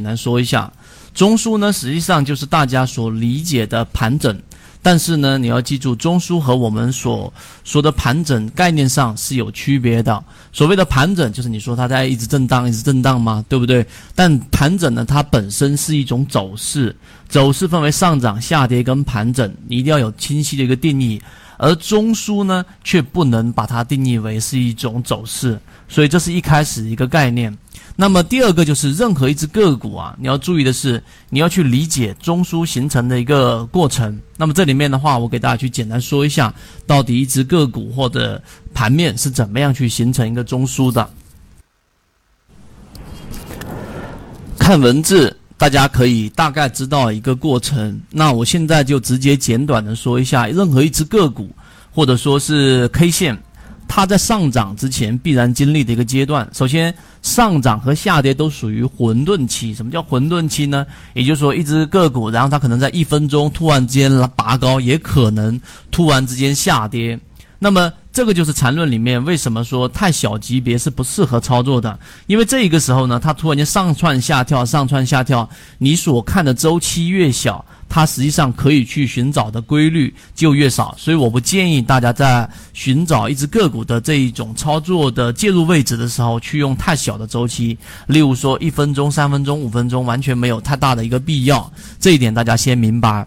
简单说一下，中枢呢实际上就是大家所理解的盘整。但是呢，你要记住，中枢和我们所说的盘整概念上是有区别的。所谓的盘整，就是你说它在一直震荡，一直震荡吗？对不对？但盘整呢，它本身是一种走势，走势分为上涨、下跌跟盘整，你一定要有清晰的一个定义。而中枢呢，却不能把它定义为是一种走势，所以这是一开始一个概念。那么第二个就是任何一只个股啊，你要注意的是，你要去理解中枢形成的一个过程。那么这里面的话，我给大家去简单说一下，到底一只个股或者盘面是怎么样去形成一个中枢的。看文字，大家可以大概知道一个过程。那我现在就直接简短的说一下，任何一只个股或者说是 K 线。它在上涨之前必然经历的一个阶段，首先上涨和下跌都属于混沌期。什么叫混沌期呢？也就是说，一只个股，然后它可能在一分钟突然之间拔高，也可能突然之间下跌。那么这个就是缠论里面为什么说太小级别是不适合操作的，因为这一个时候呢，它突然间上窜下跳，上窜下跳，你所看的周期越小。它实际上可以去寻找的规律就越少，所以我不建议大家在寻找一只个股的这一种操作的介入位置的时候去用太小的周期，例如说一分钟、三分钟、五分钟，完全没有太大的一个必要。这一点大家先明白。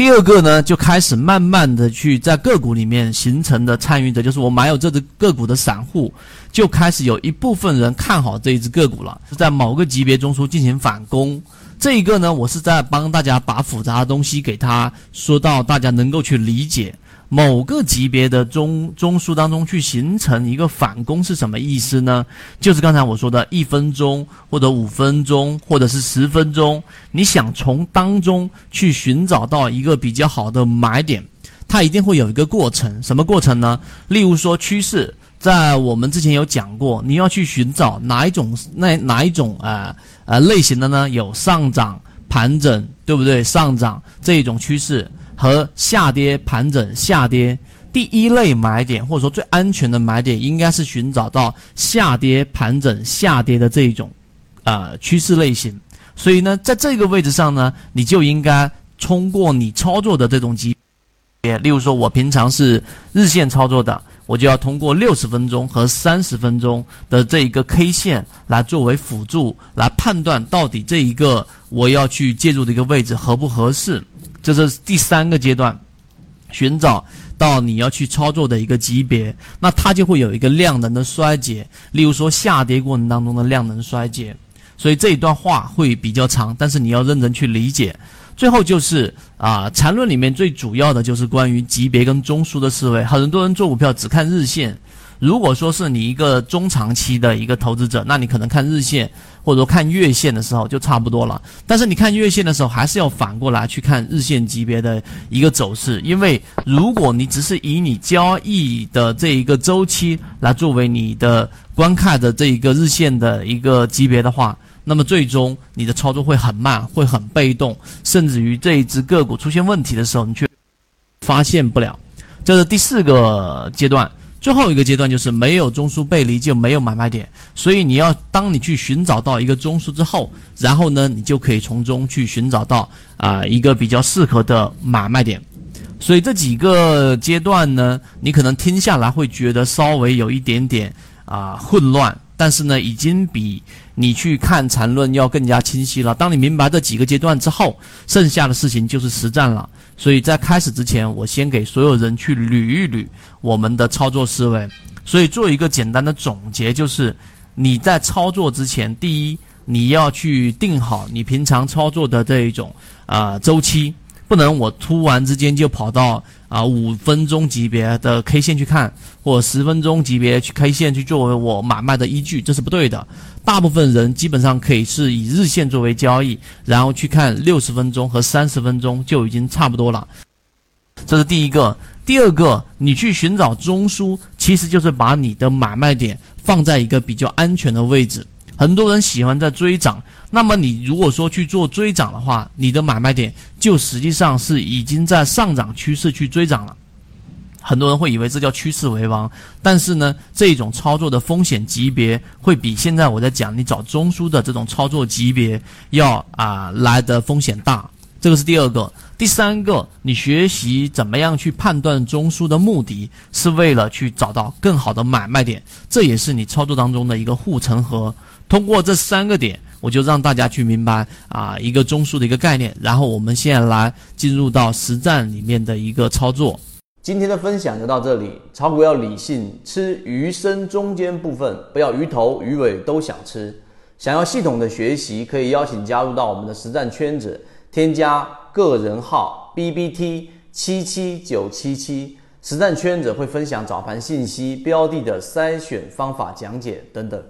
第二个呢，就开始慢慢的去在个股里面形成的参与者，就是我买有这只个股的散户，就开始有一部分人看好这一只个股了，是在某个级别中枢进行反攻。这一个呢，我是在帮大家把复杂的东西给他说到，大家能够去理解某个级别的中中枢当中去形成一个反攻是什么意思呢？就是刚才我说的一分钟或者五分钟或者是十分钟，你想从当中去寻找到一个比较好的买点，它一定会有一个过程，什么过程呢？例如说趋势。在我们之前有讲过，你要去寻找哪一种那哪一种啊呃类型的呢？有上涨盘整，对不对？上涨这一种趋势和下跌盘整下跌，第一类买点或者说最安全的买点，应该是寻找到下跌盘整下跌的这一种呃趋势类型。所以呢，在这个位置上呢，你就应该通过你操作的这种级别，例如说我平常是日线操作的。我就要通过六十分钟和三十分钟的这一个 K 线来作为辅助，来判断到底这一个我要去介入的一个位置合不合适。这是第三个阶段，寻找到你要去操作的一个级别，那它就会有一个量能的衰竭，例如说下跌过程当中的量能衰竭。所以这一段话会比较长，但是你要认真去理解。最后就是啊，缠论里面最主要的就是关于级别跟中枢的思维。很多人做股票只看日线，如果说是你一个中长期的一个投资者，那你可能看日线或者说看月线的时候就差不多了。但是你看月线的时候，还是要反过来去看日线级别的一个走势，因为如果你只是以你交易的这一个周期来作为你的观看的这一个日线的一个级别的话。那么最终你的操作会很慢，会很被动，甚至于这一只个股出现问题的时候，你却发现不了。这是第四个阶段，最后一个阶段就是没有中枢背离就没有买卖点，所以你要当你去寻找到一个中枢之后，然后呢，你就可以从中去寻找到啊一个比较适合的买卖点。所以这几个阶段呢，你可能听下来会觉得稍微有一点点啊混乱。但是呢，已经比你去看缠论要更加清晰了。当你明白这几个阶段之后，剩下的事情就是实战了。所以在开始之前，我先给所有人去捋一捋我们的操作思维。所以做一个简单的总结，就是你在操作之前，第一，你要去定好你平常操作的这一种啊周期。不能，我突然之间就跑到啊五分钟级别的 K 线去看，或十分钟级别去 K 线去作为我买卖的依据，这是不对的。大部分人基本上可以是以日线作为交易，然后去看六十分钟和三十分钟就已经差不多了。这是第一个。第二个，你去寻找中枢，其实就是把你的买卖点放在一个比较安全的位置。很多人喜欢在追涨，那么你如果说去做追涨的话，你的买卖点就实际上是已经在上涨趋势去追涨了。很多人会以为这叫趋势为王，但是呢，这种操作的风险级别会比现在我在讲你找中枢的这种操作级别要啊来的风险大。这个是第二个，第三个，你学习怎么样去判断中枢的目的是为了去找到更好的买卖点，这也是你操作当中的一个护城河。通过这三个点，我就让大家去明白啊一个中枢的一个概念。然后我们现在来进入到实战里面的一个操作。今天的分享就到这里，炒股要理性，吃鱼身中间部分，不要鱼头鱼尾都想吃。想要系统的学习，可以邀请加入到我们的实战圈子。添加个人号 B B T 七七九七七，实战圈子会分享早盘信息、标的的筛选方法讲解等等。